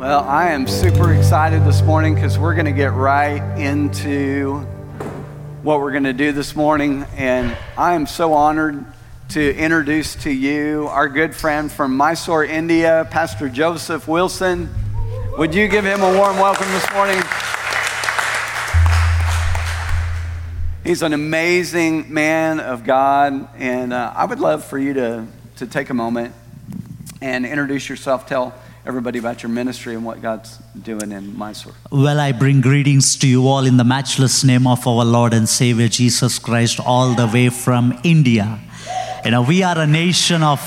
Well, I am super excited this morning because we're going to get right into what we're going to do this morning. And I am so honored to introduce to you our good friend from Mysore, India, Pastor Joseph Wilson. Would you give him a warm welcome this morning? He's an amazing man of God, and uh, I would love for you to, to take a moment and introduce yourself. Tell everybody about your ministry and what God's doing in Mysore. Well, I bring greetings to you all in the matchless name of our Lord and Savior Jesus Christ, all the way from India. You know, we are a nation of,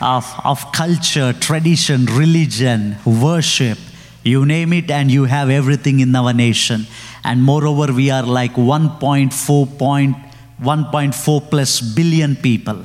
of, of culture, tradition, religion, worship. You name it, and you have everything in our nation. And moreover, we are like 1.4, point, 1.4 plus billion people.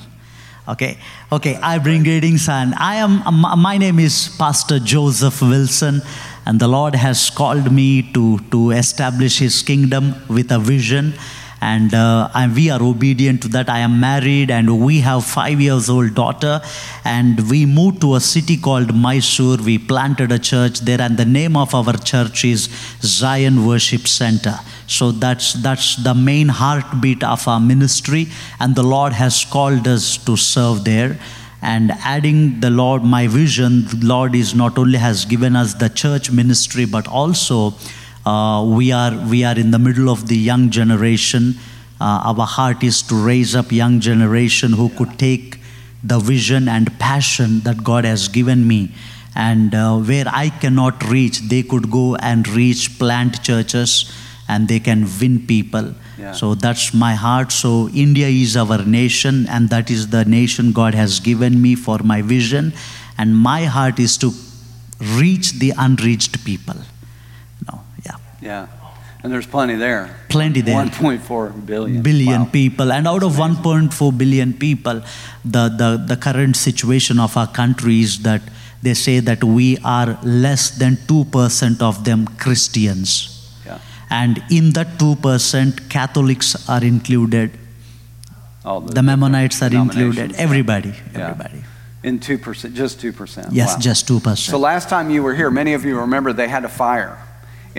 Okay, okay. I bring greetings, and I am. My name is Pastor Joseph Wilson, and the Lord has called me to to establish His kingdom with a vision, and, uh, and we are obedient to that. I am married, and we have five years old daughter, and we moved to a city called Mysore. We planted a church there, and the name of our church is Zion Worship Center. So that's that's the main heartbeat of our ministry, and the Lord has called us to serve there. And adding the Lord, my vision, the Lord is not only has given us the church ministry, but also uh, we are we are in the middle of the young generation. Uh, our heart is to raise up young generation who could take the vision and passion that God has given me and uh, where I cannot reach, they could go and reach plant churches and they can win people. Yeah. So that's my heart. So India is our nation, and that is the nation God has given me for my vision. And my heart is to reach the unreached people. No, yeah. Yeah, and there's plenty there. Plenty there. 1.4 billion. billion Wow. people and out of 1.4 billion people the, the, the current situation of our country is that they say that we are less than 2% of them christians and in that 2% catholics are included all the mennonites are included everybody Yeah. everybody In 2%, just 2%. yes Wow. just 2% So last time you were here, many of you remember they had a fire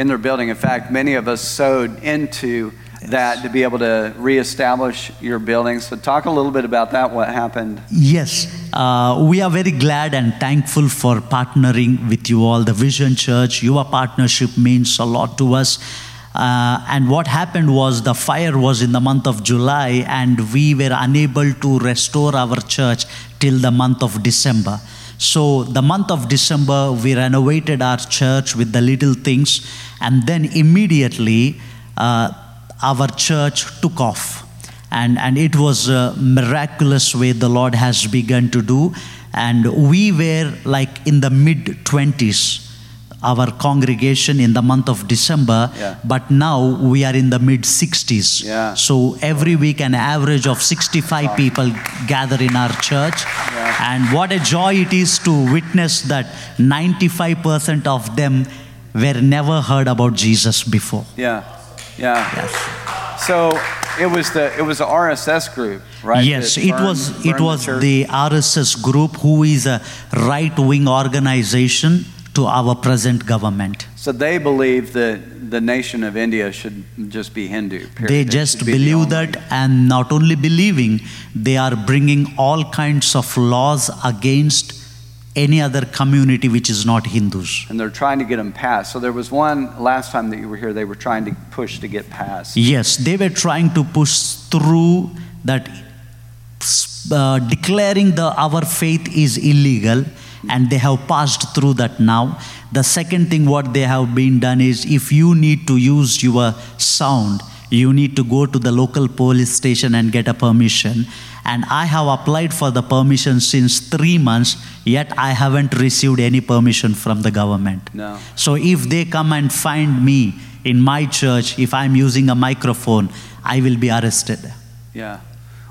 in their building. In fact, many of us sowed into that to be able to reestablish your building. So talk a little bit about that, what happened. Yes, uh, we are very glad and thankful for partnering with you all, the Vision Church. Your partnership means a lot to us. Uh, and what happened was the fire was in the month of July, and we were unable to restore our church till the month of December. So, the month of December, we renovated our church with the little things, and then immediately, uh, our church took off. And and it was a miraculous way the lord has begun to do. And we were like in the mid 20s our congregation in the month of december Yeah. but now we are in the mid 60s Yeah. so every week an average of 65 people gather in our church Yeah. and what a joy it is to witness that 95% of them were never heard about jesus before Yeah, yeah. yes So it was the it was the RSS group, right? Yes, it burned- was it was church? the RSS group who is a right wing organization to our present government. So they believe that the nation of India should just be Hindu. Period. They just the believe only- that and not only believing, they are bringing all kinds of laws against any other community which is not Hindus. and they're trying to get them passed. So there was one last time that you were here. They were trying to push to get passed. Yes, they were trying to push through that, uh, declaring the our faith is illegal, and they have passed through that now. The second thing what they have been done is if you need to use your sound, you need to go to the local police station and get a permission. And I have applied for the permission since three months, yet I haven't received any permission from the government. No. So if they come and find me in my church, if I'm using a microphone, I will be arrested. Yeah.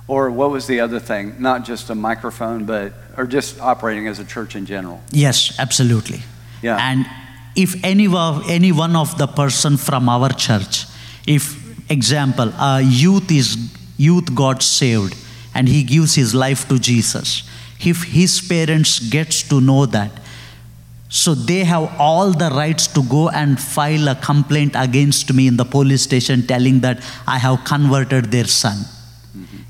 Or what was the other thing? Not just a microphone, but or just operating as a church in general. Yes, absolutely. Yeah. And if any of, any one of the person from our church, if example, a youth is youth got saved and he gives his life to Jesus, if his parents gets to know that, So they have all the rights to go and file a complaint against me in the police station telling that I have converted their son.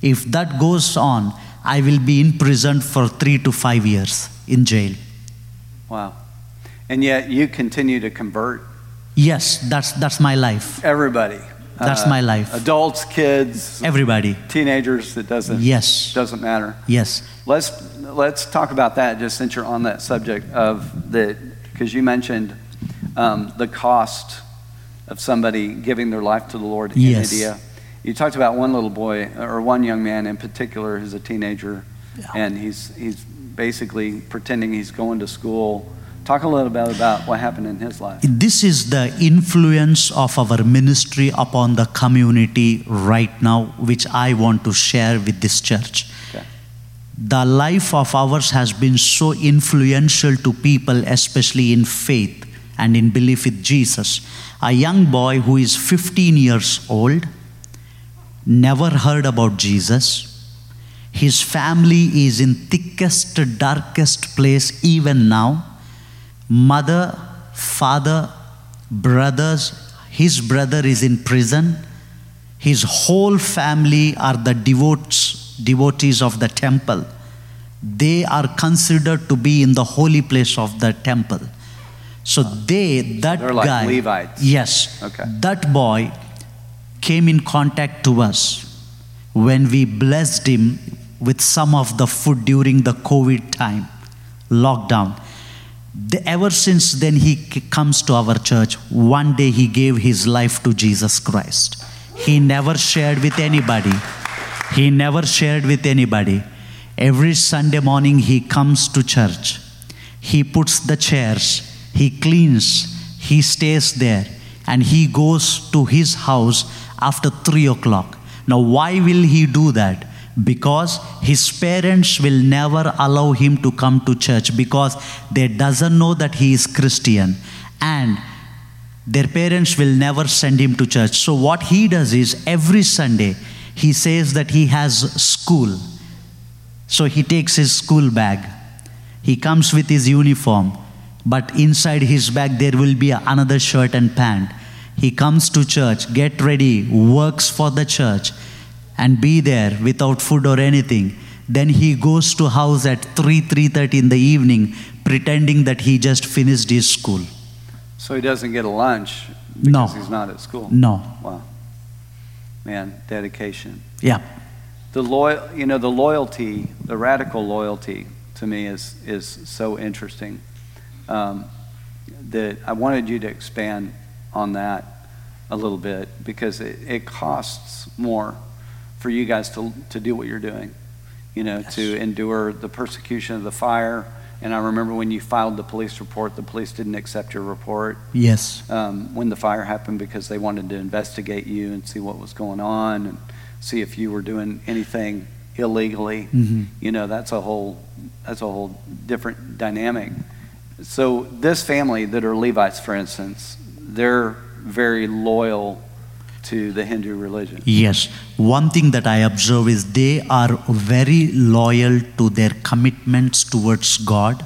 If that goes on, I will be imprisoned for three to five years in jail. Wow. And yet you continue to convert Yes, that's, that's my life. everybody. Uh, That's my life. Adults, kids, Everybody. teenagers, it doesn't Yes. doesn't matter. Yes. Let's let's talk about that just since you're on that subject of the because you mentioned um, the cost of somebody giving their life to the Lord in Yes. India. You talked about one little boy or one young man in particular who's a teenager, Yeah. and he's he's basically pretending he's going to school. Talk a little bit about what happened in his life. This is the influence of our ministry upon the community right now, which I want to share with this church. Okay. The life of ours has been so influential to people, especially in faith and in belief with Jesus. A young boy who is 15 years old, never heard about Jesus. His family is in thickest, darkest place even now. Mother, father, brothers, his brother is in prison. His whole family are the devotes, devotees of the temple. They are considered to be in the holy place of the temple. So they, that like guy, Levites. yes, Okay. that boy came in contact to us when we blessed him with some of the food during the COVID time, lockdown. The- ever since then, he comes to our church. One day, he gave his life to Jesus Christ. He never shared with anybody. He never shared with anybody. Every Sunday morning, he comes to church. He puts the chairs, he cleans, he stays there, and he goes to his house after three o'clock. Now, why will he do that? Because his parents will never allow him to come to church because they doesn't know that he is Christian and their parents will never send him to church. So what he does is every Sunday he says that he has school. So he takes his school bag. He comes with his uniform, but inside his bag there will be another shirt and pant. He comes to church, get ready, works for the church, and be there without food or anything. Then he goes to house at 3 3:30 in the evening, pretending that he just finished his school. So he doesn't get a lunch No. because he's not at school. No. Wow. Man, dedication. Yeah. The loyal, you know, the loyalty, the radical loyalty to me is is so interesting. Um, that I wanted you to expand on that a little bit because it, it costs more for you guys to to do what you're doing. You know, to endure the persecution of the fire. And I remember when you filed the police report, the police didn't accept your report Yes. um, when the fire happened because they wanted to investigate you and see what was going on and see if you were doing anything illegally. Mhm. You know, that's a whole that's a whole different dynamic. So this family that are Levites, for instance, they're very loyal to the Hindu religion. Yes. One thing that I observe is they are very loyal to their commitments towards God.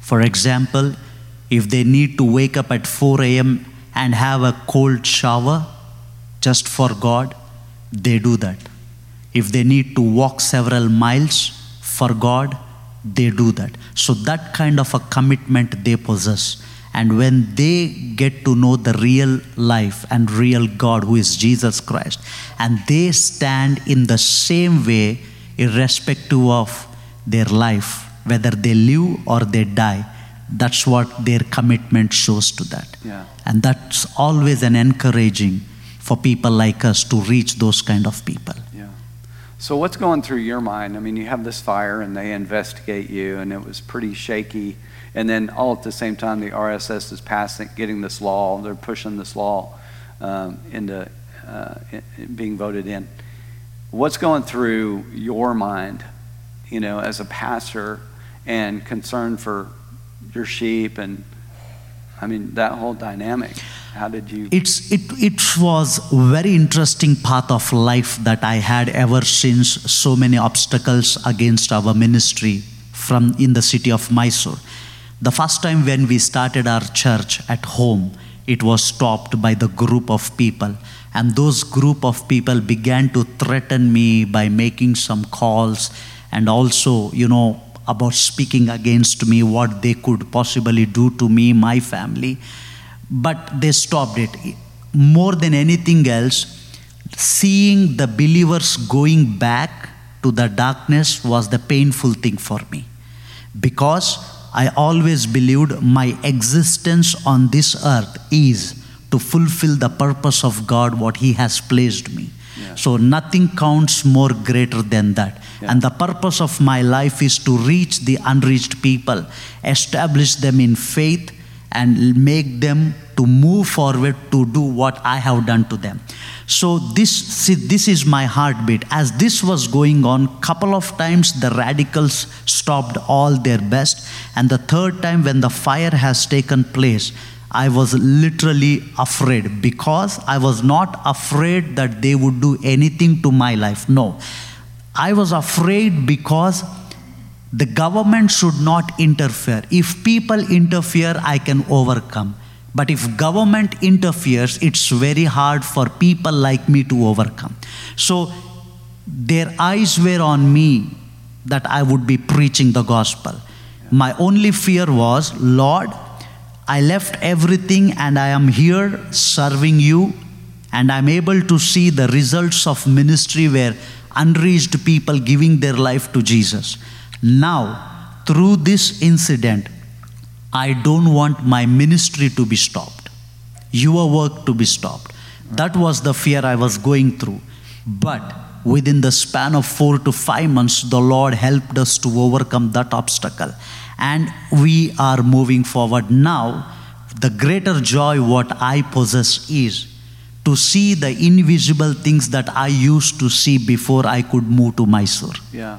For example, if they need to wake up at 4 a.m. and have a cold shower just for God, they do that. If they need to walk several miles for God, they do that. So, that kind of a commitment they possess. And when they get to know the real life and real God, who is Jesus Christ, and they stand in the same way, irrespective of their life, whether they live or they die, that's what their commitment shows to that. Yeah. And that's always an encouraging for people like us to reach those kind of people. So what's going through your mind? I mean, you have this fire and they investigate you and it was pretty shaky. And then all at the same time, the RSS is passing, getting this law. They're pushing this law um, into uh, being voted in. What's going through your mind, you know, as a pastor and concern for your sheep and, I mean, that whole dynamic? How did you? It's, it, it was very interesting path of life that I had ever since so many obstacles against our ministry from in the city of Mysore. The first time when we started our church at home, it was stopped by the group of people. And those group of people began to threaten me by making some calls and also, you know, about speaking against me, what they could possibly do to me, my family. But they stopped it. More than anything else, seeing the believers going back to the darkness was the painful thing for me. Because I always believed my existence on this earth is to fulfill the purpose of God, what He has placed me. Yeah. So nothing counts more greater than that. Yeah. And the purpose of my life is to reach the unreached people, establish them in faith, and make them to move forward to do what I have done to them. So this see, this is my heartbeat. As this was going on, couple of times the radicals stopped all their best, and the third time when the fire has taken place, I was literally afraid because I was not afraid that they would do anything to my life. No. I was afraid because the government should not interfere. If people interfere, I can overcome. But if government interferes, it's very hard for people like me to overcome. So their eyes were on me that I would be preaching the gospel. My only fear was, Lord, I left everything and I am here serving you, and I'm able to see the results of ministry where unreached people giving their life to Jesus. Now, through this incident, I don't want my ministry to be stopped, your work to be stopped. That was the fear I was going through. But within the span of four to five months, the Lord helped us to overcome that obstacle. And we are moving forward now. The greater joy, what I possess, is to see the invisible things that I used to see before I could move to Mysore. Yeah.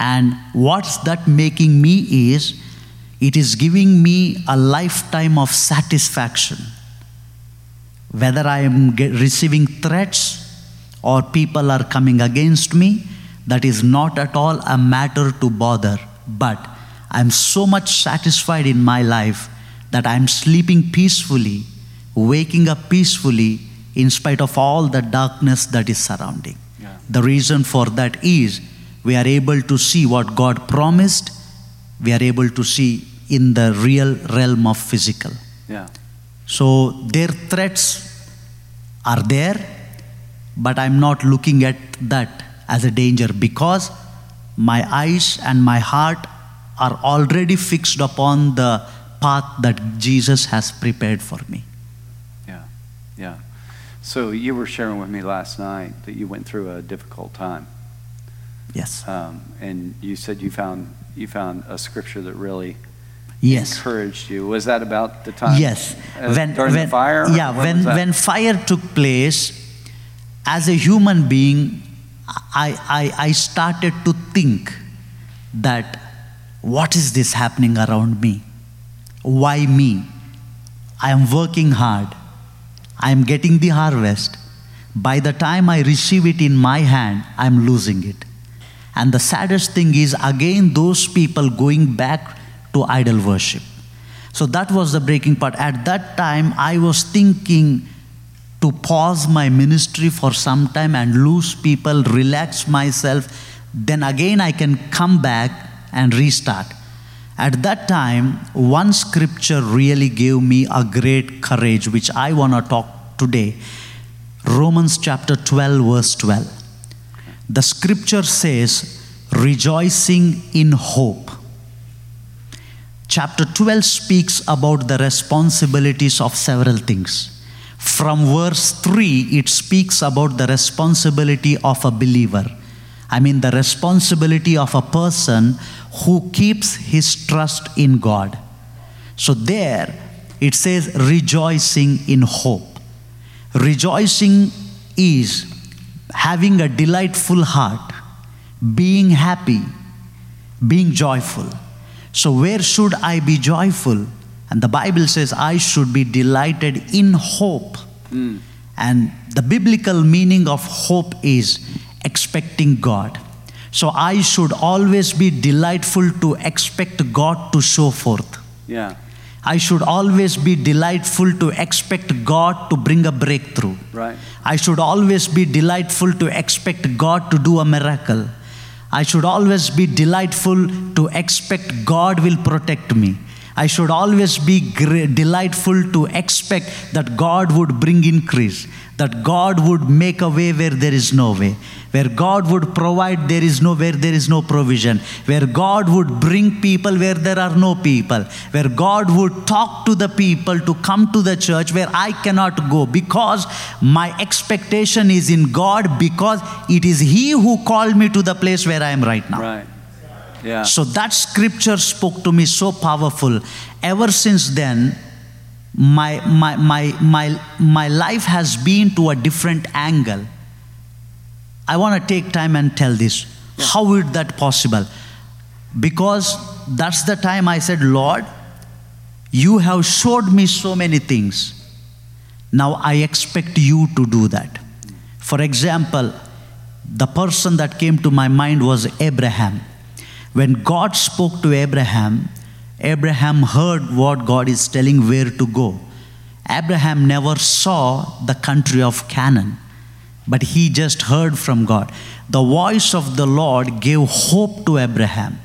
And what's that making me is it is giving me a lifetime of satisfaction. Whether I am get, receiving threats or people are coming against me, that is not at all a matter to bother. But I'm so much satisfied in my life that I'm sleeping peacefully, waking up peacefully, in spite of all the darkness that is surrounding. Yeah. The reason for that is we are able to see what God promised, we are able to see in the real realm of physical. Yeah. So their threats are there, but I'm not looking at that as a danger because my eyes and my heart are already fixed upon the path that Jesus has prepared for me. Yeah. Yeah. So you were sharing with me last night that you went through a difficult time. Yes. Um, and you said you found you found a scripture that really Yes. encouraged you. Was that about the time? Yes. uh, during the fire? Yeah, when when, when fire took place, as a human being, I, I, I started to think that what is this happening around me? Why me? I am working hard. I am getting the harvest. By the time I receive it in my hand, I am losing it. And the saddest thing is, again, those people going back to idol worship. So that was the breaking part. At that time, I was thinking to pause my ministry for some time and lose people, relax myself. Then again, I can come back and restart. At that time, one scripture really gave me a great courage, which I want to talk today. Romans chapter 12, verse 12. The scripture says, rejoicing in hope. Chapter 12 speaks about the responsibilities of several things. From verse 3, it speaks about the responsibility of a believer. I mean, the responsibility of a person who keeps his trust in God. So, there it says, rejoicing in hope. Rejoicing is having a delightful heart, being happy, being joyful. So, where should I be joyful? And the Bible says, I should be delighted in hope. Hmm. And the biblical meaning of hope is expecting God. So, I should always be delightful to expect God to show forth. Yeah. I should always be delightful to expect God to bring a breakthrough. Right. I should always be delightful to expect God to do a miracle. I should always be delightful to expect God will protect me. I should always be gr- delightful to expect that God would bring increase, that God would make a way where there is no way, where God would provide there is no where there is no provision, where God would bring people where there are no people, where God would talk to the people to come to the church where I cannot go because my expectation is in God because it is He who called me to the place where I am right now. Right. Yeah. So that scripture spoke to me so powerful. Ever since then, my, my, my, my, my life has been to a different angle. I want to take time and tell this. How is that possible? Because that's the time I said, Lord, you have showed me so many things. Now I expect you to do that. For example, the person that came to my mind was Abraham. When God spoke to Abraham, Abraham heard what God is telling where to go. Abraham never saw the country of Canaan, but he just heard from God. The voice of the Lord gave hope to Abraham.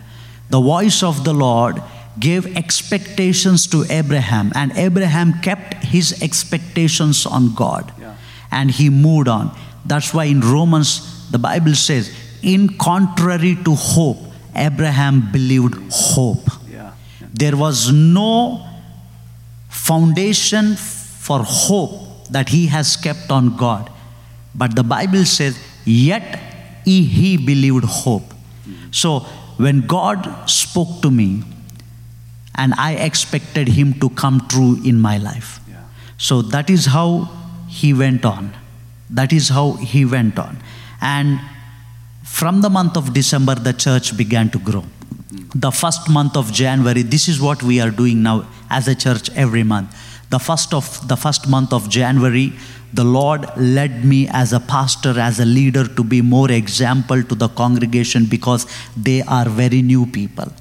The voice of the Lord gave expectations to Abraham, and Abraham kept his expectations on God Yeah. and he moved on. That's why in Romans, the Bible says, in contrary to hope, Abraham believed hope. Yeah. Yeah. There was no foundation for hope that he has kept on God. But the Bible says, yet he, believed hope. So when God spoke to me, and I expected him to come true in my life. Yeah. So that is how he went on. That is how he went on. And from the month of December, the church began to grow. Hmm. The first month of January, this is what we are doing now as a church every month. The first of the first month of January, the Lord led me as a pastor, as a leader, to be more example to the congregation because they are very new people.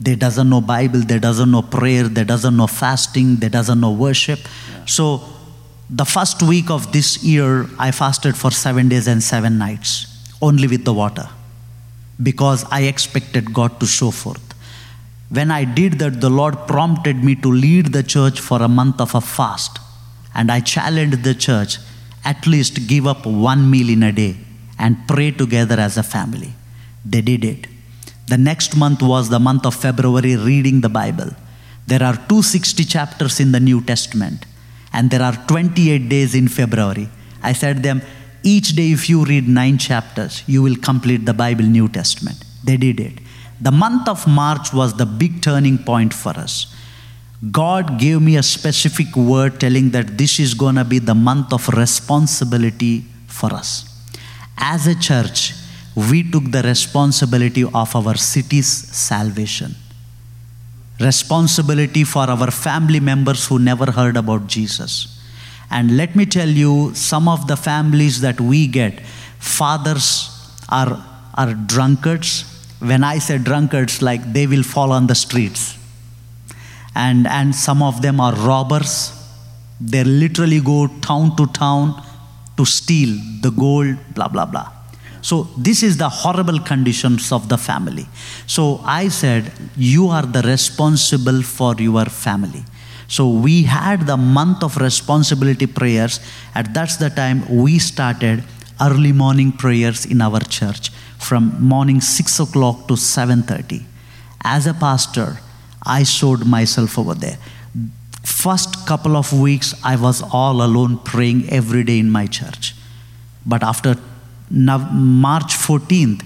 They doesn't know Bible, they doesn't know prayer, they doesn't know fasting, they doesn't know worship. So the first week of this year, I fasted for seven days and seven nights, only with the water, because I expected God to show forth. When I did that, the Lord prompted me to lead the church for a month of a fast. And I challenged the church at least give up one meal in a day and pray together as a family. They did it. The next month was the month of February, reading the Bible. There are 260 chapters in the New Testament, and there are 28 days in February. I said to them, each day, if you read nine chapters, you will complete the Bible New Testament. They did it. The month of March was the big turning point for us. God gave me a specific word telling that this is going to be the month of responsibility for us. As a church, we took the responsibility of our city's salvation, responsibility for our family members who never heard about Jesus. And let me tell you, some of the families that we get, fathers are, are drunkards. When I say drunkards, like they will fall on the streets and, and some of them are robbers. They literally go town to town to steal the gold, blah, blah, blah. So, this is the horrible conditions of the family. So, I said, You are the responsible for your family. So, we had the month of responsibility prayers. At that's the time we started early morning prayers in our church from morning 6 o'clock to 7.30 as a pastor I showed myself over there. First couple of weeks, I was all alone praying every day in my church. But after March 14th,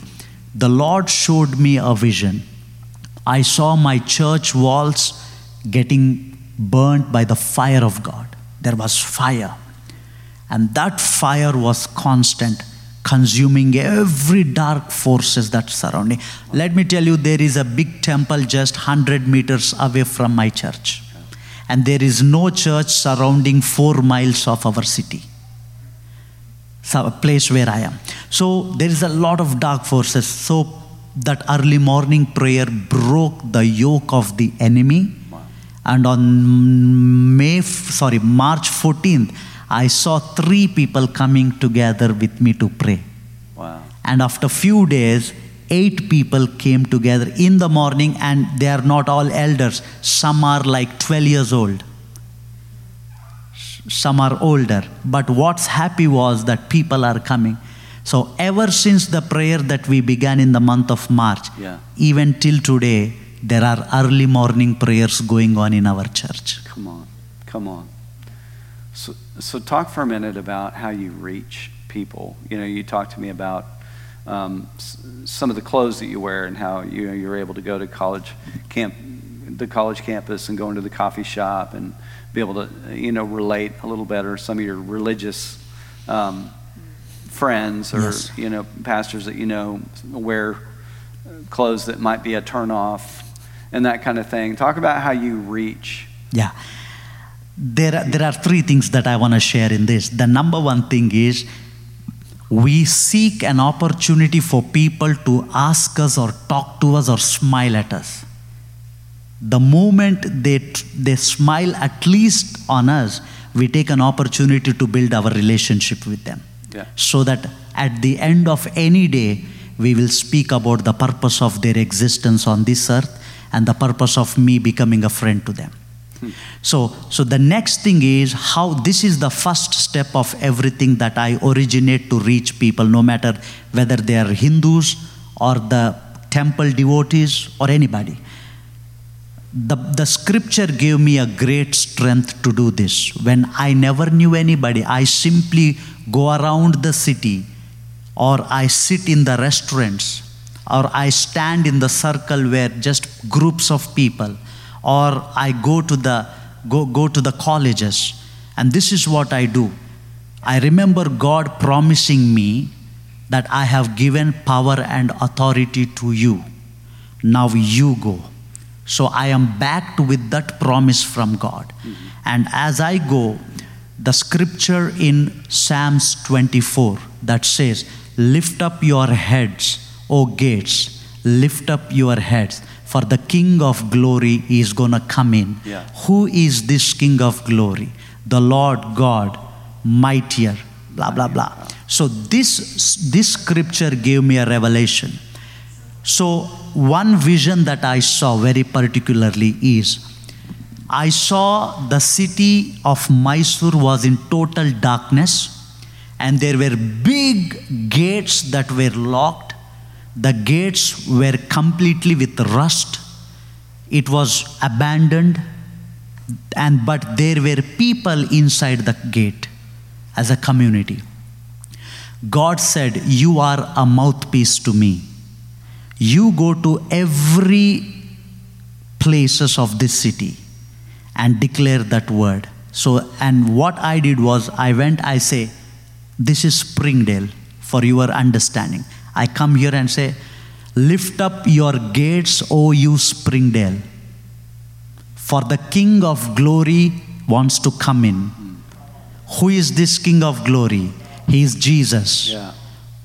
the Lord showed me a vision. I saw my church walls getting burnt by the fire of God. There was fire. And that fire was constant, consuming every dark forces that surround surrounding. Let me tell you, there is a big temple just 100 meters away from my church. And there is no church surrounding four miles of our city. So a place where I am. So there is a lot of dark forces. So that early morning prayer broke the yoke of the enemy. And on May, sorry, March 14th, I saw three people coming together with me to pray. Wow. And after few days, eight people came together in the morning, and they are not all elders. Some are like 12 years old. Some are older. But what's happy was that people are coming. So ever since the prayer that we began in the month of March, Yeah. even till today, there are early morning prayers going on in our church. Come on. Come on. So, so talk for a minute about how you reach people. You know, you talked to me about um, s- some of the clothes that you wear and how you know, you're able to go to college camp, the college campus, and go into the coffee shop and be able to, you know, relate a little better. Some of your religious um, friends or Yes. you know pastors that you know wear clothes that might be a turnoff and that kind of thing. Talk about how you reach. Yeah. There are, there are three things that I want to share in this. The number one thing is we seek an opportunity for people to ask us or talk to us or smile at us. The moment they, they smile at least on us, we take an opportunity to build our relationship with them. Yeah. So that at the end of any day, we will speak about the purpose of their existence on this earth and the purpose of me becoming a friend to them. So, so the next thing is how this is the first step of everything that I originate to reach people, no matter whether they are Hindus or the temple devotees or anybody. The, the scripture gave me a great strength to do this. When I never knew anybody, I simply go around the city or I sit in the restaurants or I stand in the circle where just groups of people or I go to the go, go to the colleges and this is what I do. I remember God promising me that I have given power and authority to you. Now you go. So I am backed with that promise from God. Mm-hmm. And as I go, the scripture in Psalms 24 that says, Lift up your heads, O gates, lift up your heads, for the King of glory is going to come in. Yeah. Who is this King of glory? The Lord God, mightier, blah, blah, blah. So this, this scripture gave me a revelation. So, one vision that I saw very particularly is I saw the city of Mysore was in total darkness, and there were big gates that were locked. The gates were completely with rust. It was abandoned, and but there were people inside the gate as a community. God said, You are a mouthpiece to me you go to every places of this city and declare that word so and what i did was i went i say this is springdale for your understanding i come here and say lift up your gates o you springdale for the king of glory wants to come in who is this king of glory he is jesus Yeah.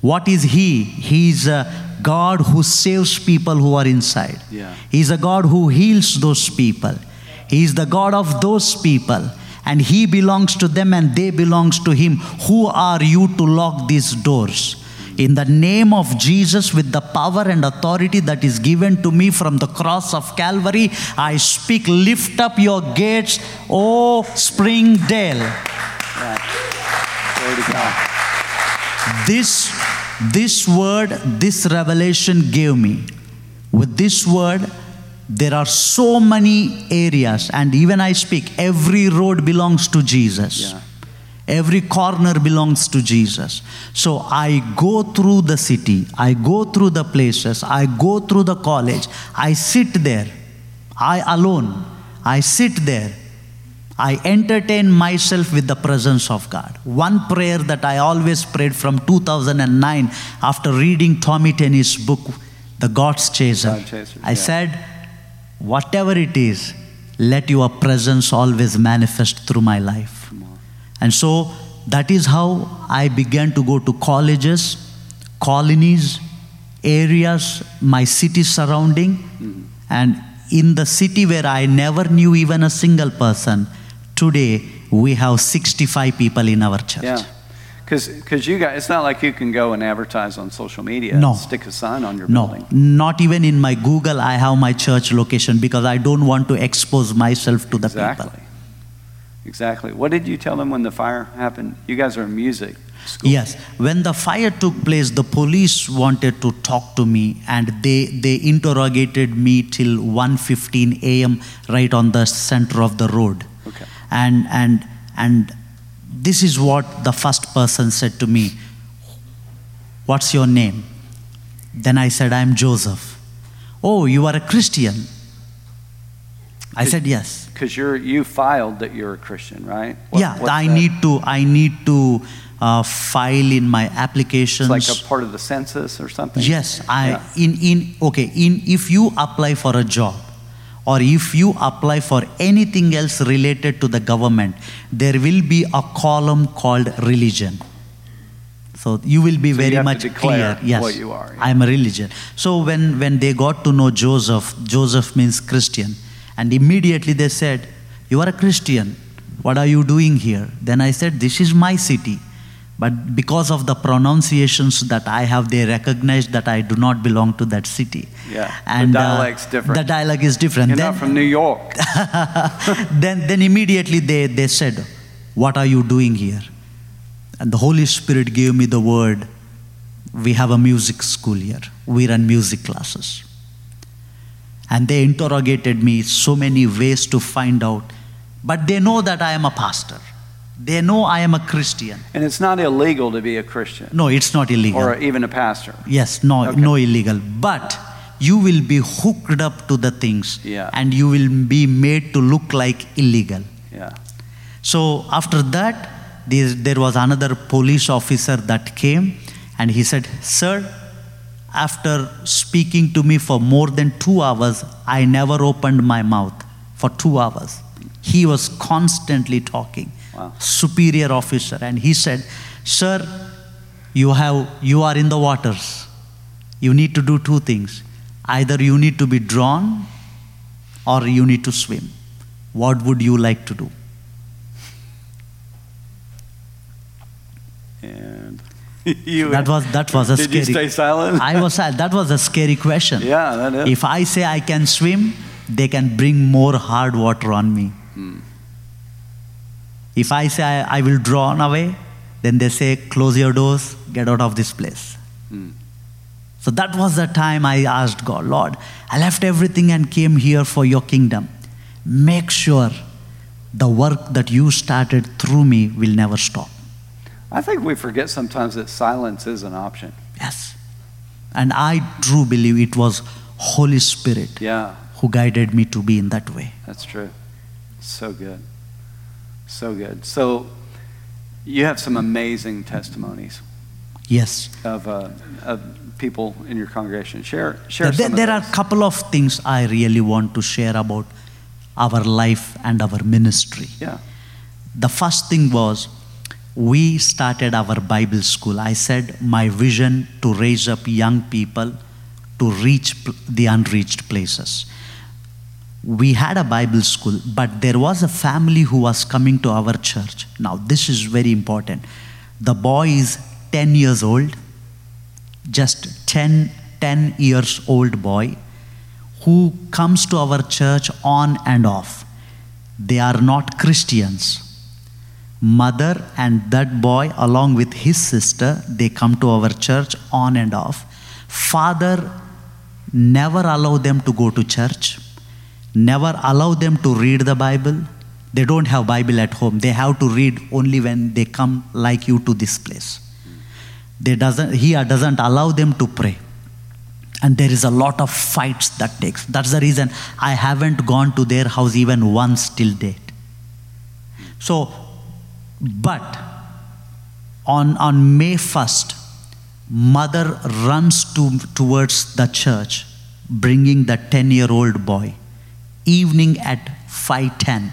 what is He? He is a God who saves people who are inside. Yeah. He is a God who heals those people. He is the God of those people. And He belongs to them and they belongs to Him. Who are you to lock these doors? In the name of Jesus, with the power and authority that is given to me from the cross of Calvary, I speak, lift up your gates, O Springdale. Right. Glory to God. this this word this revelation gave me with this word there are so many areas and even i speak every road belongs to jesus Yeah. Every corner belongs to jesus so i go through the city i go through the places i go through the college i sit there i alone i sit there I entertain myself with the presence of God. One prayer that I always prayed from 2009 after reading Tommy Tenney's book, The God's Chaser. God Chaser, I yeah. said, whatever it is, let your presence always manifest through my life. And so that is how I began to go to colleges, colonies, areas, my city surrounding. Mm-hmm. And in the city where I never knew even a single person, today we have 65 people in our church. Yeah. Because you guys, it's not like you can go and advertise on social media No. and stick a sign on your No, building. not even in my Google, I have my church location because I don't want to expose myself to the Exactly. people. Exactly. What did you tell them when the fire happened? You guys are in music school. Yes, when the fire took place, the police wanted to talk to me and they, they interrogated me till 1.15 a.m. right on the center of the road. Okay. And, and, and this is what the first person said to me What's your name? Then I said, I'm Joseph. Oh, you are a Christian? I said, Yes. Because you're you filed that you're a Christian, right? What- yeah, I that? need to, I need to uh, file in my It's applications. like a part of the census or something. Yes, I Yeah. in in okay in if you apply for a job or if you apply for anything else related to the government, there will be a column called religion. So you will be So very much clear. Yes, what you are, yeah. I'm a religion. So when when they got to know Joseph, Joseph means Christian, and immediately they said, "You are a Christian. What are you doing here?" Then I said, "This is my city." But because of the pronunciations that I have, they recognize that I do not belong to that city. Yeah, the And uh, different. The dialect is different. You're then, not from New York. then, then immediately they, they said, What are you doing here? And the Holy Spirit gave me the word We have a music school here, we run music classes. And they interrogated me so many ways to find out. But they know that I am a pastor, they know I am a Christian. And it's not illegal to be a Christian No, it's not illegal. or even a pastor. Yes, no, Okay. no illegal. But you will be hooked up to the things Yeah. and you will be made to look like illegal. Yeah. So after that, there, there was another police officer that came and he said, Sir, after speaking to me for more than two hours, I never opened my mouth for two hours. He was constantly talking. Wow. Superior officer. And he said, Sir, you, have, you are in the waters. You need to do two things. Either you need to be drawn or you need to swim. What would you like to do? And That was that was a Did scary. you stay silent? I was sad. That was a scary question. yeah. If I say I can swim, they can bring more hard water on me. Hmm. If I say I, I will drawn away, then they say close your doors, get out of this place. Hmm. So that was the time I asked God, Lord, I left everything and came here for your kingdom. Make sure the work that you started through me will never stop. I think we forget sometimes that silence is an option. Yes. And I true believe it was Holy Spirit Yeah, who guided me to be in that way. that's true. So good. So good. So you have some amazing testimonies Yes. of, uh, of people in your congregation. Share, share There, some there are a couple of things I really want to share about our life and our ministry. Yeah. The first thing was we started our Bible school. I said my vision to raise up young people to reach the unreached places. We had a Bible school, but there was a family who was coming to our church. Now, this is very important. The boy is 10 years old, just 10, 10 years old boy who comes to our church on and off. They are not Christians. Mother and that boy, along with his sister, they come to our church on and off. Father never allow them to go to church, never allow them to read the Bible. They don't have Bible at home. They have to read only when they come like you to this place. They doesn't, he doesn't allow them to pray and there is a lot of fights that takes that's the reason i haven't gone to their house even once till date so but on on may 1st mother runs to, towards the church bringing the 10 year old boy. Evening at 5:10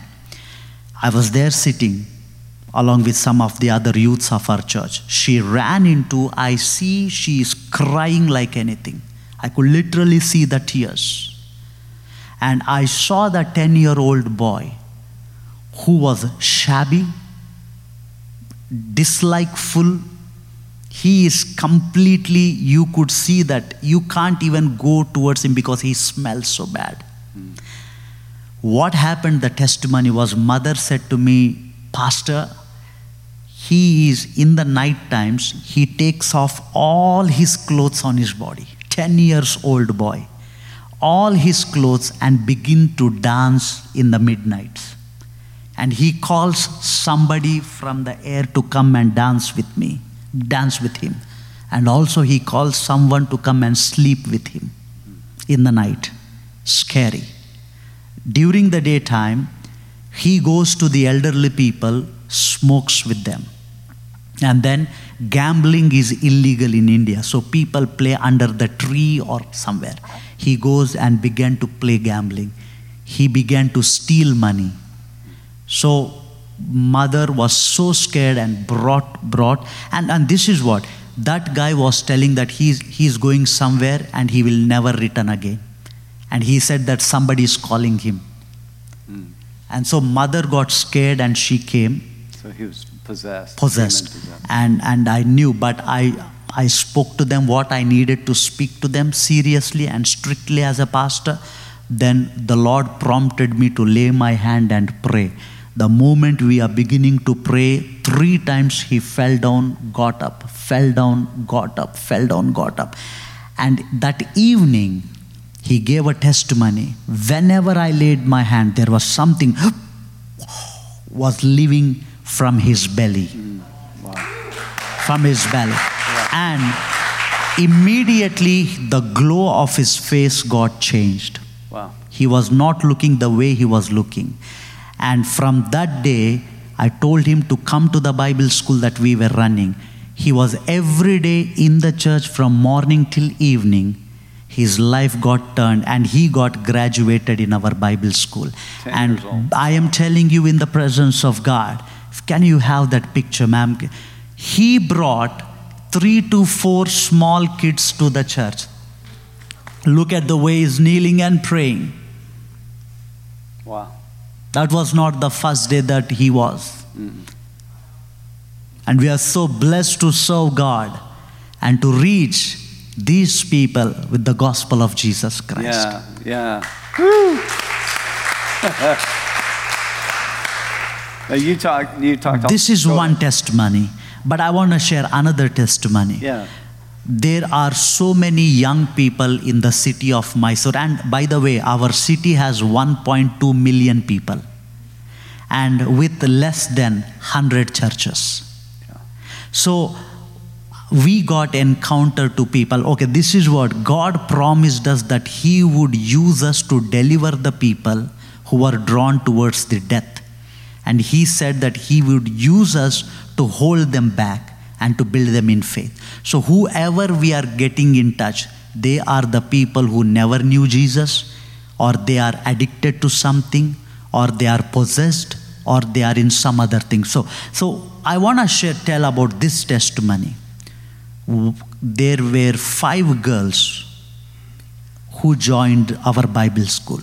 i was there sitting along with some of the other youths of our church. She ran into i see she is crying like anything. I could literally see the tears. And I saw the 10 year old boy who was shabby, dislikeful. He is completely, you could see that you can't even go towards him because he smells so bad. What happened, the testimony was mother said to me, Pastor, he is in the night times, he takes off all his clothes on his body. 10 years old boy. All his clothes and begin to dance in the midnights. And he calls somebody from the air to come and dance with me, dance with him. And also he calls someone to come and sleep with him in the night. Scary. During the daytime, he goes to the elderly people, smokes with them. And then gambling is illegal in India. So people play under the tree or somewhere. He goes and began to play gambling. He began to steal money. So mother was so scared and brought brought and, and this is what that guy was telling that he's he's going somewhere and he will never return again. And he said that somebody is calling him. Hmm. And so mother got scared and she came So he was possessed. possessed demon and and i knew but i i spoke to them what i needed to speak to them seriously and strictly as a pastor then the lord prompted me to lay my hand and pray the moment we are beginning to pray three times he fell down got up fell down got up fell down got up and that evening he gave a testimony whenever i laid my hand there was something was leaving from his belly. From his belly. And immediately the glow of his face got changed. Wow. He was not looking the way he was looking. And from that day, I told him to come to the Bible school that we were running. He was every day in the church from morning till evening. His life got turned and he got graduated in our Bible school. And. I am telling you in the presence of God, can you have that picture, ma'am? He brought three to four small kids to the church. Look at the way he's kneeling and praying. Wow. That was not the first day that he was. And we are so blessed to serve God and to reach these people with the gospel of Jesus Christ. Yeah, yeah. Now you talk. You talked. This is one testimony, but I want to share another testimony. Yeah. There are so many young people in the city of Mysore. And by the way, our city has 1.2 million people and with less than 100 churches. So we got encounter to people. Okay, this is what God promised us that He would use us to deliver the people who are drawn towards the death. And He said that He would use us to hold them back and to build them in faith. So, whoever we are getting in touch, they are the people who never knew Jesus, or they are addicted to something, or they are possessed, or they are in some other thing. So, so I want to share, tell about this testimony. There were five girls who joined our Bible school.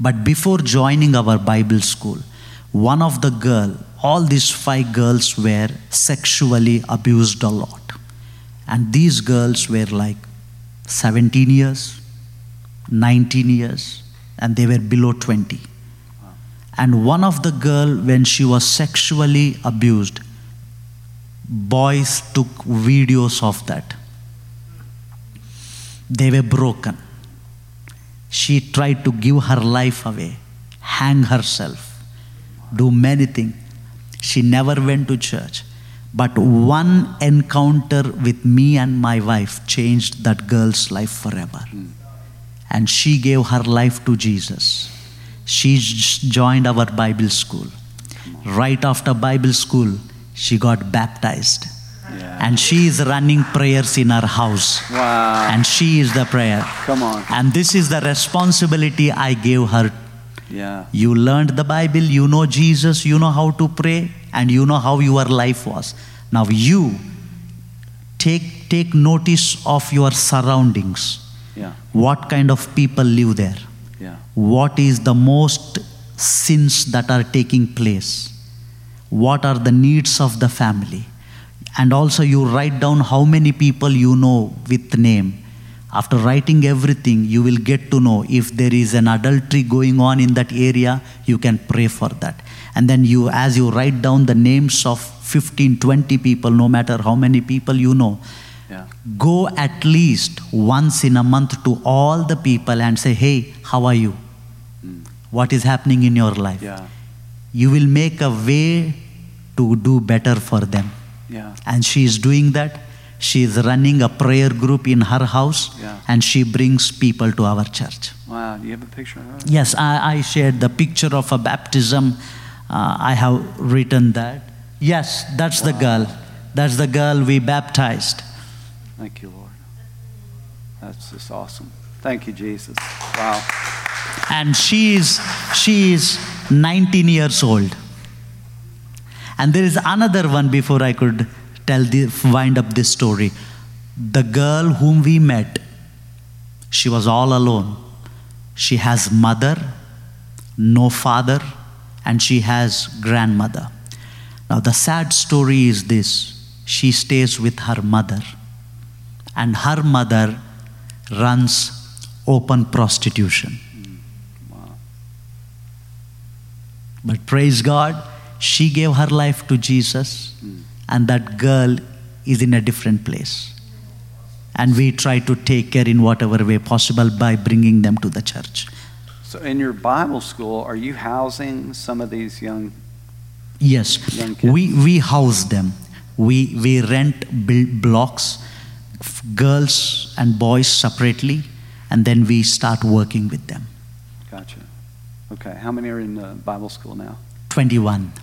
But before joining our Bible school, one of the girl, all these five girls were sexually abused a lot. And these girls were like 17 years, 19 years, and they were below 20. And one of the girl, when she was sexually abused, boys took videos of that. They were broken. She tried to give her life away, hang herself, do many things. She never went to church. But one encounter with me and my wife changed that girl's life forever. And she gave her life to Jesus. She joined our Bible school. Right after Bible school, she got baptized. Yeah. And she is running prayers in her house. Wow. And she is the prayer. Come on. And this is the responsibility I gave her. Yeah. You learned the Bible, you know Jesus, you know how to pray, and you know how your life was. Now you take, take notice of your surroundings. Yeah. What kind of people live there? Yeah. what is the most sins that are taking place what are the needs of the family and also you write down how many people you know with name after writing everything you will get to know if there is an adultery going on in that area you can pray for that and then you as you write down the names of 15 20 people no matter how many people you know Yeah. go at least once in a month to all the people and say hey how are you hmm. what is happening in your life Yeah. you will make a way to do better for them Yeah. and she is doing that she is running a prayer group in her house Yeah. and she brings people to our church Wow. Do you have a picture of her? yes i, I shared the picture of a baptism uh, i have written that yes that's the girl that's the girl we baptized Thank you, Lord. That's just awesome. Thank you, Jesus. Wow. and she is she is 19 years old and there is another one before i could tell the wind up this story. The girl whom we met she was all alone. She has mother no father and she has grandmother. Now the sad story is this. She stays with her mother and her mother runs open prostitution. Hmm. But praise God, she gave her life to Jesus, hmm. And that girl is in a different place. And we try to take care in whatever way possible by bringing them to the church. So, in your Bible school, are you housing some of these young? Yes, Young kids. we, we house them. We, we rent build blocks, girls and boys separately, and then we start working with them. Gotcha. Okay. How many are in the Bible school now? 21, Okay.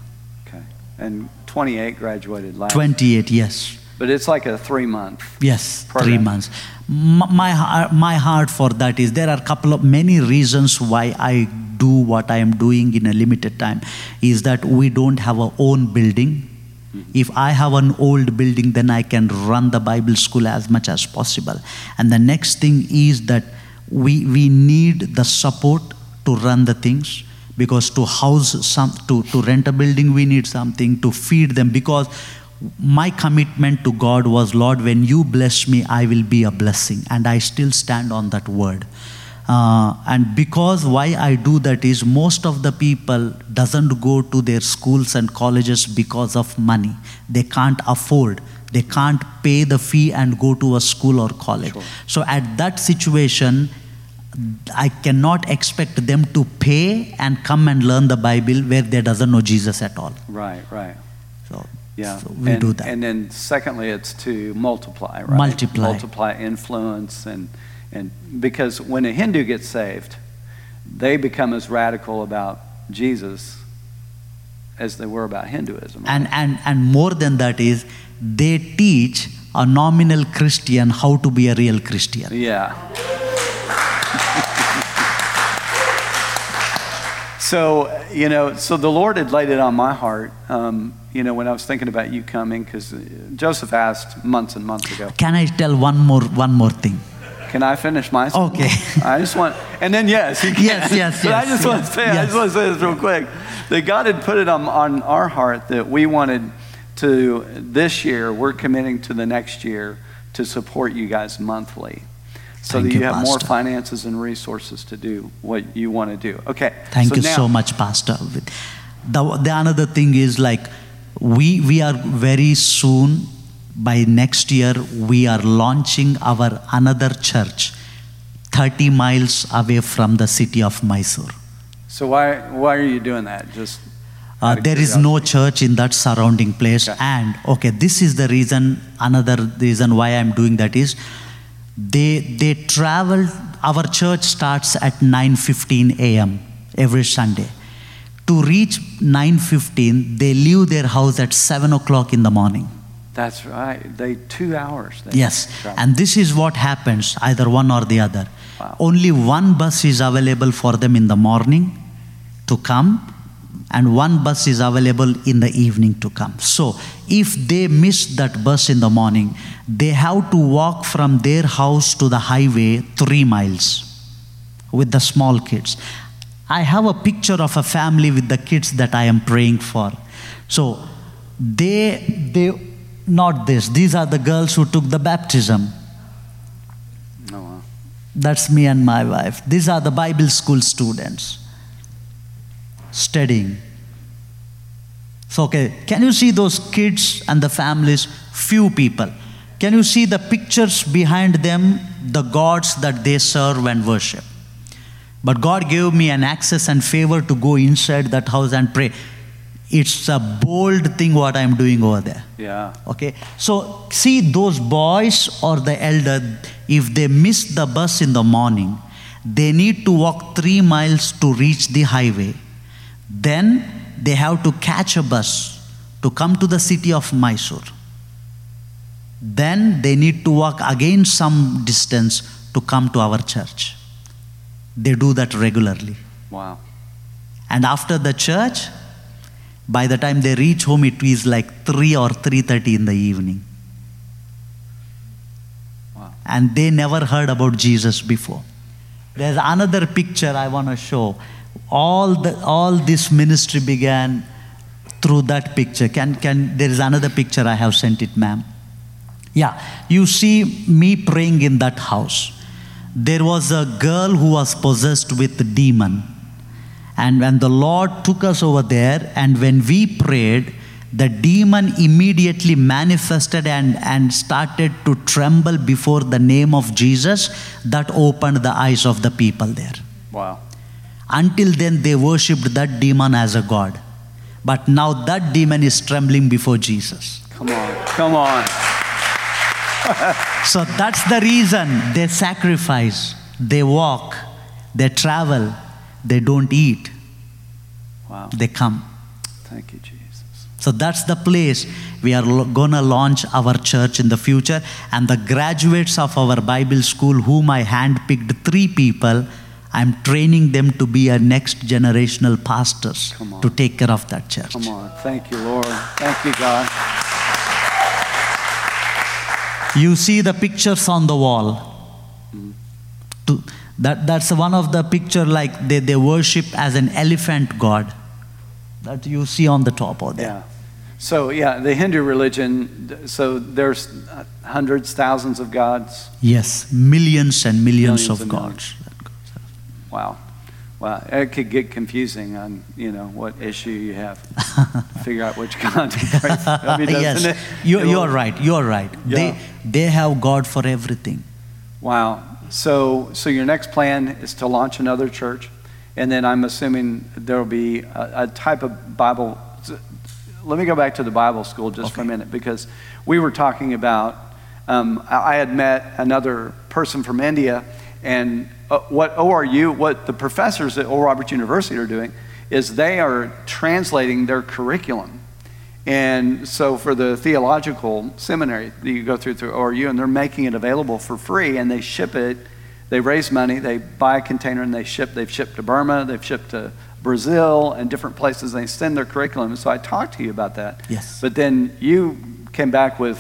And 28 graduated last. 28, yes. But it's like a three month. Yes, three months. My, heart- my heart for that is there are a couple of many reasons why I do what I am doing in a limited time is that we don't have our own building. Mm-hmm. If I have an old building, then I can run the Bible school as much as possible. And the next thing is that we, we need the support to run the things because to house some to, to rent a building we need something to feed them because my commitment to God was, Lord, when you bless me, I will be a blessing. And I still stand on that word. Uh, and because why I do that is most of the people doesn't go to their schools and colleges because of money. They can't afford. They can't pay the fee and go to a school or college. Sure. So at that situation, I cannot expect them to pay and come and learn the Bible where they doesn't know Jesus at all. Right, right. So, Yeah. so we and, do that. And then secondly, it's to multiply, right? Multiply. Multiply influence and and because when a Hindu gets saved, they become as radical about Jesus as they were about Hinduism. right? and, and, and more than that is they teach a nominal christian how to be a real christian Yeah. So, you know, so the Lord had laid it on my heart, um, you know, when I was thinking about you coming, because Joseph asked months and months ago, can i tell one more one more thing Can I finish my story? Okay. I just want, and then yes, you can. Yes, yes, But I yes, just want to say, I just want to say this real quick. That God had put it on, on our heart that we wanted to, this year, we're committing to the next year to support you guys monthly. So Thank that you, you, have more finances and resources to do what you want to do. Okay. thank so you now, so much pastor the, the another thing is like we we are very soon by next year we are launching our another church 30 miles away from the city of mysore So why, why are you doing that? Just. Uh, there is no church in that surrounding place Okay. and okay this is the reason another reason why i'm doing that is they they travel our church starts at 9:15 a.m. every sunday to reach 9:15 they leave their house at 7 o'clock in the morning That's right. They, two hours. They yes travel. and this is what happens either one or the other Wow. only one bus is available for them in the morning to come and one bus is available in the evening to come so if they miss that bus in the morning they have to walk from their house to the highway 3 miles with the small kids. I have a picture of a family with the kids that I am praying for. So they, they, not this, these are the girls who took the baptism. Oh, wow. That's me and my wife. These are the Bible school students studying. So, okay, can you see those kids and the families? Few people. Can you see the pictures behind them, the gods that they serve and worship? But God gave me an access and favor to go inside that house and pray. It's a bold thing what I'm doing over there. Yeah. Okay, so see those boys or the elder, if they miss the bus in the morning, they need to walk three miles to reach the highway. Then they have to catch a bus to come to the city of Mysore. Then they need to walk again some distance to come to our church. They do that regularly. Wow. And after the church, by the time they reach home, it is like 3 or 3.30 in the evening. Wow. And they never heard about Jesus before. There's another picture I want to show. All, the, all this ministry began through that picture. Can, can, there is another picture I have sent it, ma'am. Yeah, you see me praying in that house. There was a girl who was possessed with demon. And when the Lord took us over there, and when we prayed, the demon immediately manifested and, and started to tremble before the name of Jesus. That opened the eyes of the people there. Wow. Until then, they worshipped that demon as a god. But now that demon is trembling before Jesus. Come on. Come on. So that's the reason they sacrifice, they walk, they travel, they don't eat, Wow. they come. Thank you, Jesus. So that's the place we are going to launch our church in the future. And the graduates of our Bible school, whom I handpicked three people, I'm training them to be a next generational pastors to take care of that church. Come on. Thank you, Lord. Thank you, God. You see the pictures on the wall. Mm-hmm. To, that, that's one of the picture like they, they worship as an elephant god that you see on the top of there. Yeah. So, yeah, the Hindu religion, so there's hundreds, thousands of gods. Yes, millions and millions, Millions of gods. Wow. Wow. It could get confusing on, you know, what issue you have. Figure out which God to pray for. I mean, yes, it? you, It'll- you're right. You're right. Yeah. They they have God for everything. Wow. So, so your next plan is to launch another church, and then I'm assuming there will be a, a type of Bible. Let me go back to the Bible school just for a minute because we were talking about. Um, I had met another person from India, and uh, what ORU, what the professors at Oral Roberts University are doing, is they are translating their curriculum. And so for the theological seminary that you go through through ORU, and they're making it available for free, and they ship it. They raise money, they buy a container, and they ship. They've shipped to Burma, they've shipped to Brazil, and different places. They send their curriculum. And so I talked to you about that. Yes. But then you came back with,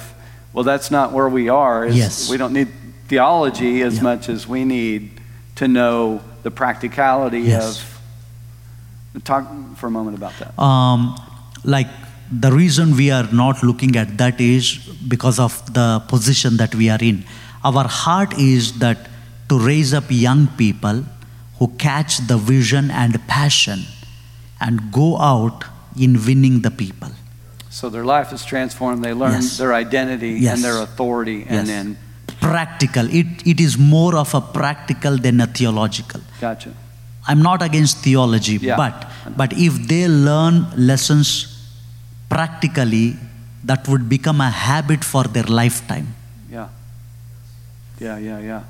well, that's not where we are. Is Yes. We don't need theology as Yeah. much as we need to know the practicality Yes. of. Talk for a moment about that. Um, like the reason we are not looking at that is because of the position that we are in. Our heart is that to raise up young people who catch the vision and passion and go out in winning the people. So their life is transformed. They learn Yes. their identity Yes. and their authority, and Yes. then Practical. It, it is more of a practical than a theological. gotcha. I'm not against theology, Yeah. but but if they learn lessons practically, that would become a habit for their lifetime. Yeah, yeah, yeah, yeah.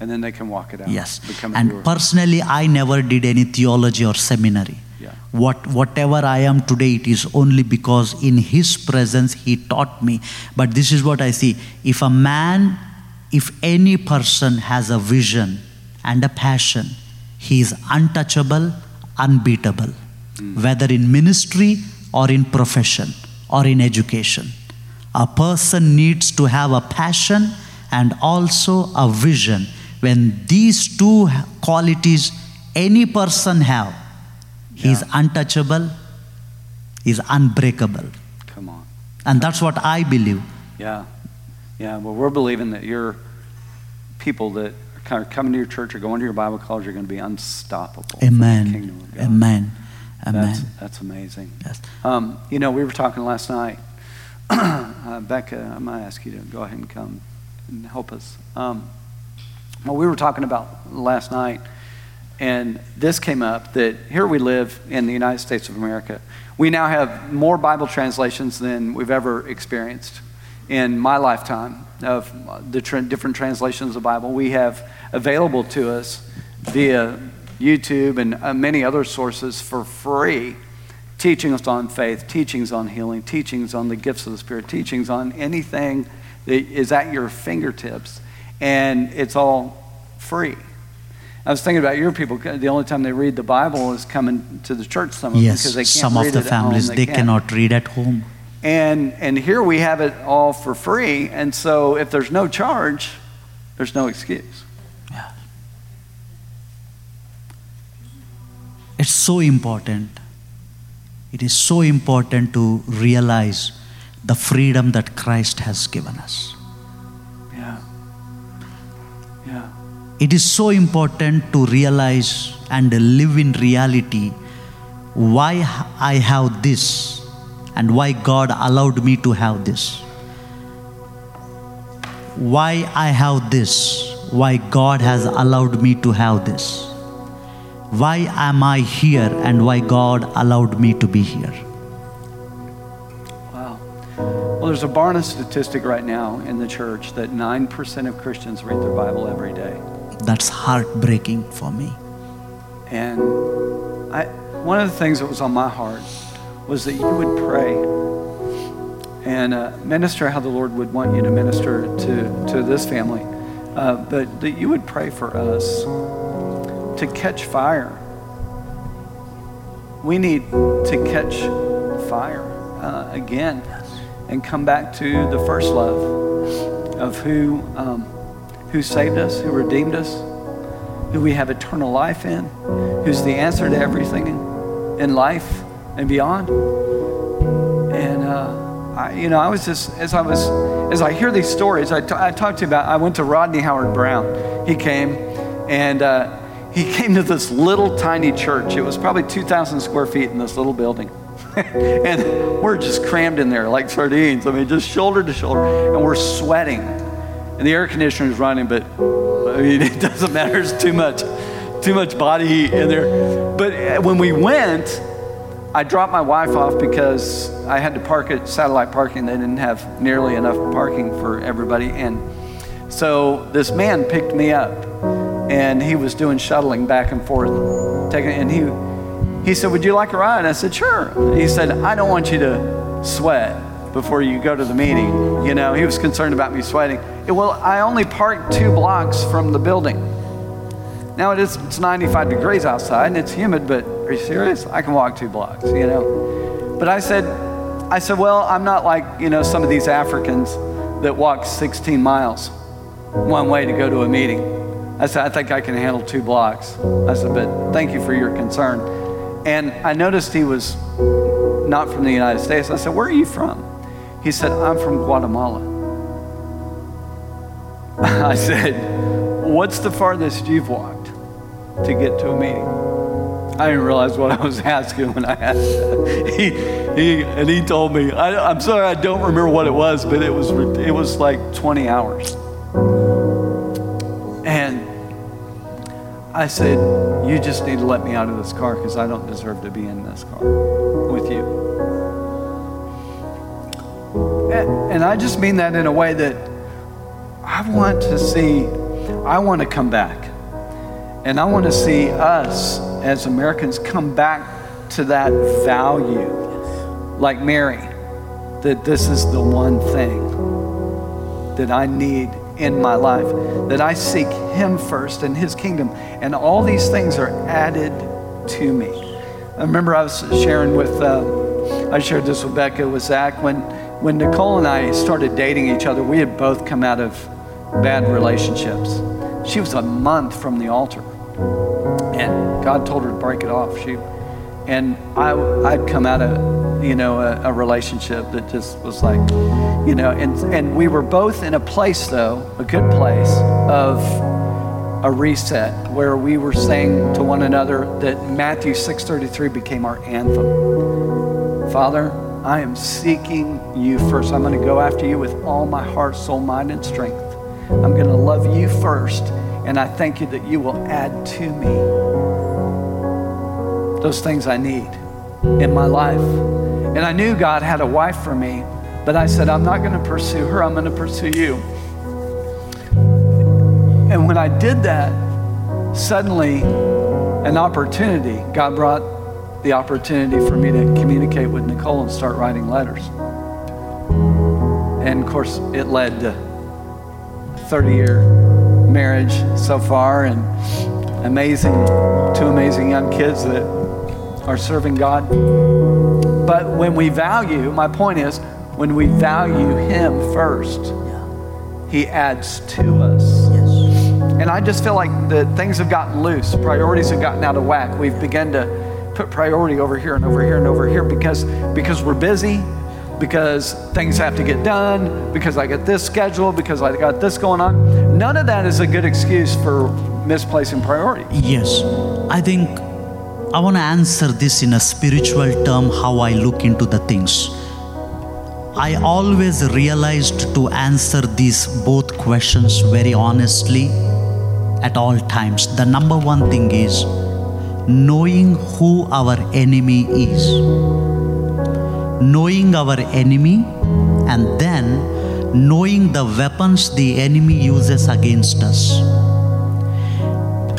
And then they can walk it out. Yes. And personally, I never did any theology or seminary. Yeah. What whatever I am today, it is only because in His presence He taught me. But this is what I see: if a man, if any person has a vision and a passion, he is untouchable, unbeatable, whether in ministry or in profession or in education. A person needs to have a passion and also a vision when these two qualities any person have, he's untouchable, he's unbreakable. Come on. And that's what I believe. Yeah. Yeah. Well, we're believing that your people that are kind of coming to your church or going to your Bible college are going to be unstoppable. Amen. kingdom of God. Amen. That's, Amen. that's amazing. Yes. Um, you know, we were talking last night. uh, Becca, I might ask you to go ahead and come and help us. Um, well, we were talking about last night, and this came up that here we live in the United States of America. We now have more Bible translations than we've ever experienced in my lifetime of the tra- different translations of the Bible we have available to us via YouTube and uh, many other sources for free. Teachings on faith, teachings on healing, teachings on the gifts of the Spirit, teachings on anything that is at your fingertips, and it's all free. I was thinking about your people. The only time they read the Bible is coming to the church. Some of them because they can't some of the it at home, families they can't. cannot read at home. And and here we have it all for free. And so if there's no charge, there's no excuse. Yeah. It's so important. It is so important to realize the freedom that Christ has given us. Yeah. Yeah. It is so important to realize and live in reality why I have this and why God allowed me to have this. Why I have this, why God has allowed me to have this. Why am I here and why God allowed me to be here? Wow. Well, there's a Barna statistic right now in the church that 9% of Christians read their Bible every day. That's heartbreaking for me. And I, one of the things that was on my heart was that you would pray and uh, minister how the Lord would want you to minister to, to this family, uh, but that you would pray for us to catch fire. We need to catch fire uh, again and come back to the first love of who, um, who saved us, who redeemed us, who we have eternal life in, who's the answer to everything in, in life and beyond. And, uh, I, you know, I was just, as I was, as I hear these stories, I, t- I talked to you about, I went to Rodney Howard-Browne. He came and uh, he came to this little tiny church. It was probably 2,000 square feet in this little building. and we're just crammed in there like sardines. I mean, just shoulder to shoulder. And we're sweating. And the air conditioner is running, but I mean, it doesn't matter. It's too much, too much body heat in there. But uh, when we went, I dropped my wife off because I had to park at satellite parking. They didn't have nearly enough parking for everybody. And so this man picked me up and he was doing shuttling back and forth. Taking, and he, he said, Would you like a ride? I said, Sure. He said, I don't want you to sweat before you go to the meeting. You know, he was concerned about me sweating. "Yeah, Well, I only parked two blocks from the building. Now it is it's 95 degrees outside and it's humid, but are you serious? I can walk two blocks, you know. But I said, I said, well, I'm not like, you know, some of these Africans that walk 16 miles one way to go to a meeting. I said, I think I can handle two blocks. I said, but thank you for your concern. And I noticed he was not from the United States. I said, where are you from? He said, I'm from Guatemala. I said, what's the farthest you've walked to get to a meeting? I didn't realize what I was asking when I asked that. He, he, and he told me, I, I'm sorry, I don't remember what it was, but it was, it was like 20 hours. And I said, You just need to let me out of this car because I don't deserve to be in this car with you. And, and I just mean that in a way that I want to see, I want to come back. And I want to see us as Americans come back to that value, like Mary, that this is the one thing that I need in my life, that I seek Him first and His kingdom, and all these things are added to me. I remember I was sharing with, uh, I shared this with Becca, with Zach, when, when Nicole and I started dating each other, we had both come out of bad relationships. she was a month from the altar. And God told her to break it off. She, and I, I'd come out of, you know, a, a relationship that just was like, you know, and, and we were both in a place, though, a good place of a reset where we were saying to one another that Matthew 6:33 became our anthem. Father, I am seeking you first. I'm going to go after you with all my heart, soul, mind, and strength. I'm going to love you first, and I thank you that you will add to me those things I need in my life. And I knew God had a wife for me, but I said, I'm not going to pursue her, I'm going to pursue you. And when I did that, suddenly an opportunity, God brought the opportunity for me to communicate with Nicole and start writing letters. And of course, it led to 30 year marriage so far and amazing, two amazing young kids that are serving God. But when we value, my point is, when we value Him first, He adds to us. And I just feel like that things have gotten loose, priorities have gotten out of whack. We've begun to put priority over here and over here and over here because because we're busy, because things have to get done, because I got this schedule, because I got this going on. None of that is a good excuse for misplacing priority. Yes. I think I want to answer this in a spiritual term how I look into the things. I always realized to answer these both questions very honestly at all times. The number one thing is knowing who our enemy is. Knowing our enemy and then knowing the weapons the enemy uses against us.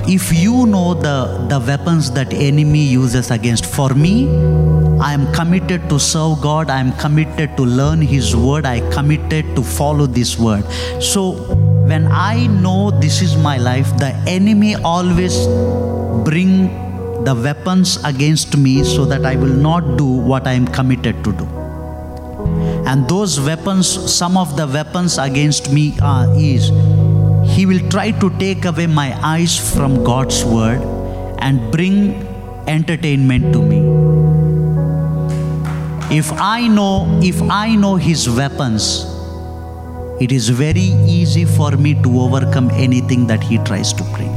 If you know the, the weapons that enemy uses against, for me, I am committed to serve God. I am committed to learn His word. I committed to follow this word. So when I know this is my life, the enemy always bring the weapons against me so that I will not do what I am committed to do. And those weapons, some of the weapons against me are is he will try to take away my eyes from God's word and bring entertainment to me. If I know, if I know his weapons, it is very easy for me to overcome anything that he tries to bring.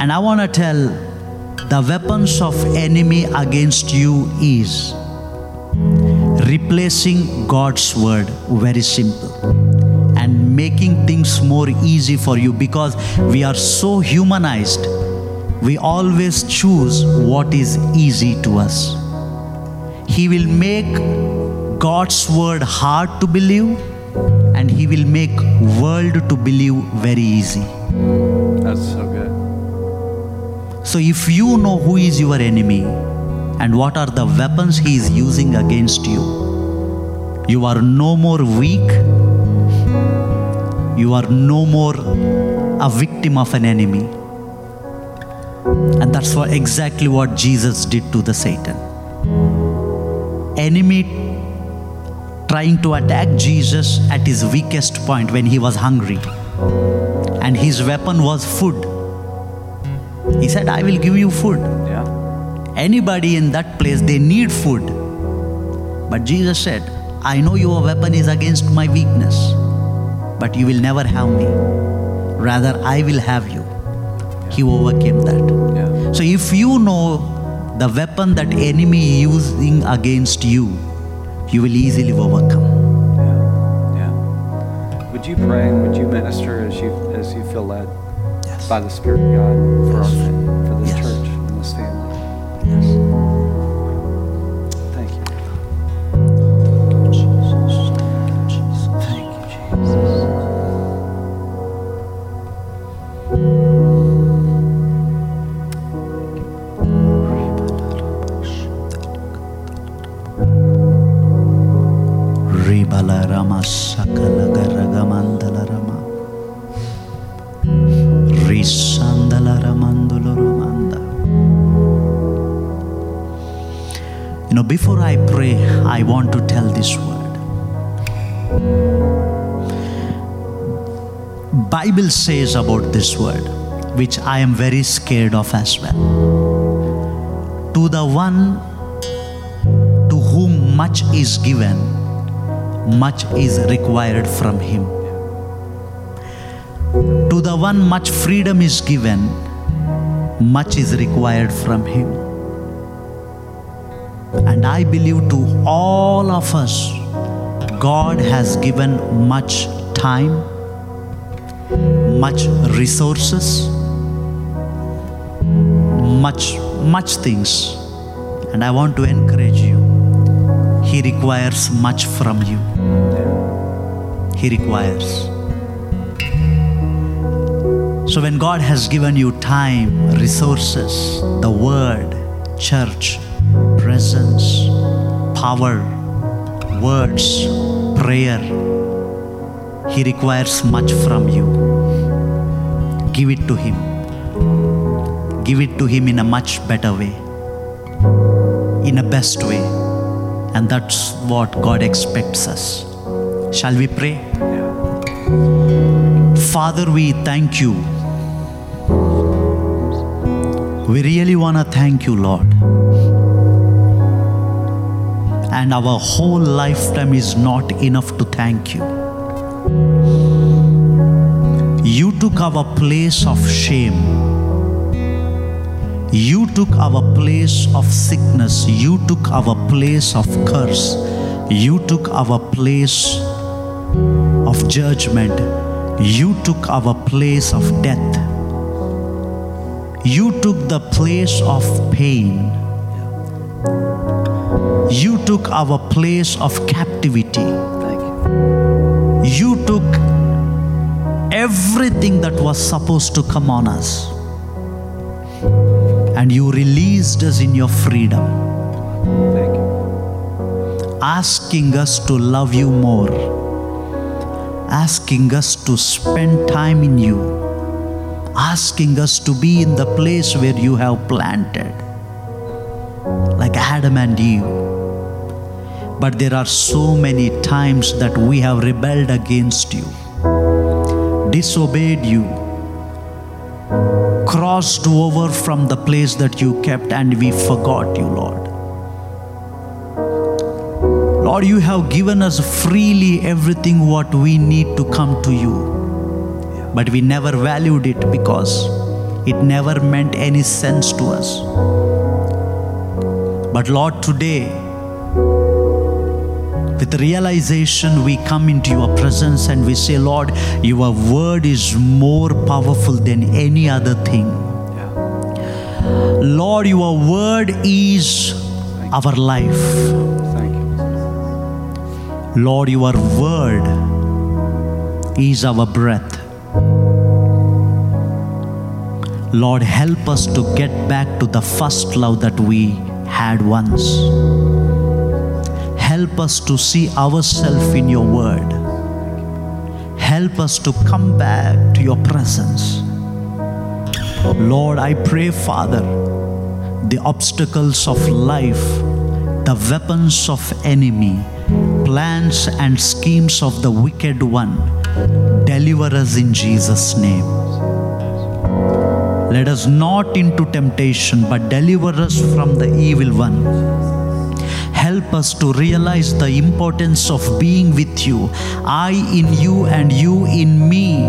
And I want to tell the weapons of enemy against you is replacing God's word very simple making things more easy for you because we are so humanized. We always choose what is easy to us. He will make God's word hard to believe and he will make world to believe very easy. That's so good. so if you know who is your enemy and what are the weapons he is using against you you are no more weak you are no more a victim of an enemy and that's what exactly what jesus did to the satan enemy trying to attack Jesus at his weakest point when he was hungry. And his weapon was food. He said, I will give you food. Yeah. Anybody in that place, they need food. But Jesus said, I know your weapon is against my weakness, but you will never have me. Rather, I will have you. He overcame that. Yeah. So if you know the weapon that enemy is using against you, you will easily overcome. Yeah. Yeah. Would you pray and would you minister as you as you feel led Yes. by the Spirit of God for our Yes. fa- says about this word, which I am very scared of as well. To the one to whom much is given, much is required from him. To the one much freedom is given, much is required from him. And I believe to all of us, God has given much time, much resources, much, much things. And I want to encourage you. He requires much from you. He requires. So when God has given you time, resources, the word, church, presence, power, words, prayer, He requires much from you. Give it to Him. Give it to Him in a much better way, in a best way. And that's what God expects us. Shall we pray? Father, we thank you. We really want to thank you, Lord. And our whole lifetime is not enough to thank you. Took our place of shame. You took our place of sickness. You took our place of curse. You took our place of judgment. You took our place of death. You took the place of pain. You took our place of captivity. Everything that was supposed to come on us. And you released us in your freedom, you. asking us to love you more, asking us to spend time in you, asking us to be in the place where you have planted, like Adam and Eve. But there are so many times that we have rebelled against you, disobeyed you, crossed over from the place that you kept, and we forgot you, Lord. Lord, you have given us freely everything what we need to come to you. But we never valued it because it never meant any sense to us. But Lord, today, with realization, we come into your presence and we say, Lord, your word is more powerful than any other thing. Yeah. Lord, your word is our life. Thank you. Lord, your word is our breath. Lord, help us to get back to the first love that we had once. Help us to see ourselves in your word. Help us to come back to your presence. Lord, I pray, Father, the obstacles of life, the weapons of enemy, plans and schemes of the wicked one, deliver us in Jesus' name. Let us not into temptation, but deliver us from the evil one. Help us to realize the importance of being with you. I in you and you in me.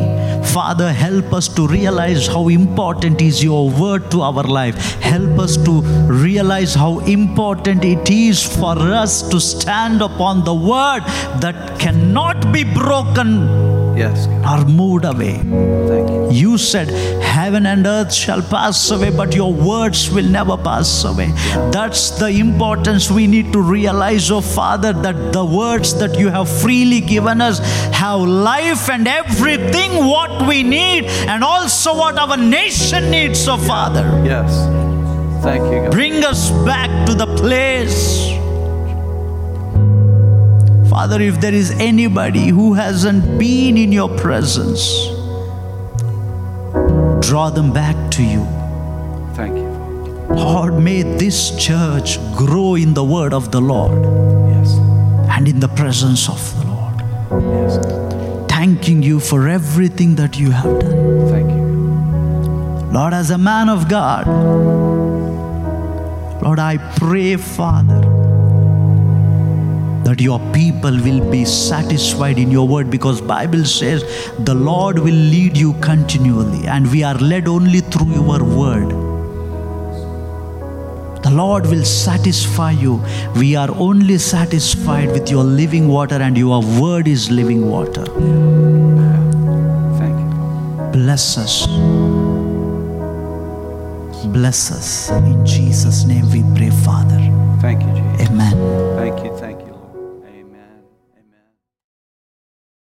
Father, help us to realize how important is your word to our life. Help us to realize how important it is for us to stand upon the word that cannot be broken Yes. God. or moved away. Thank you. You said, Heaven and earth shall pass away, but your words will never pass away. That's the importance we need to realize, oh Father, that the words that you have freely given us have life and everything what we need, and also what our nation needs, oh Father. Yes. Thank you, God. Bring us back to the place. Father, if there is anybody who hasn't been in your presence, draw them back to you. Thank you. Father. Lord, may this church grow in the word of the Lord Yes. and in the presence of the Lord. Yes. thanking you for everything that you have done. Thank you. Lord, as a man of God, Lord, I pray, Father, that your people will be satisfied in your word because bible says the lord will lead you continually and we are led only through your word. The lord will satisfy you. We are only satisfied with your living water and your word is living water. Thank you. bless us. Bless us. In jesus name we pray father. Thank you, Jesus. amen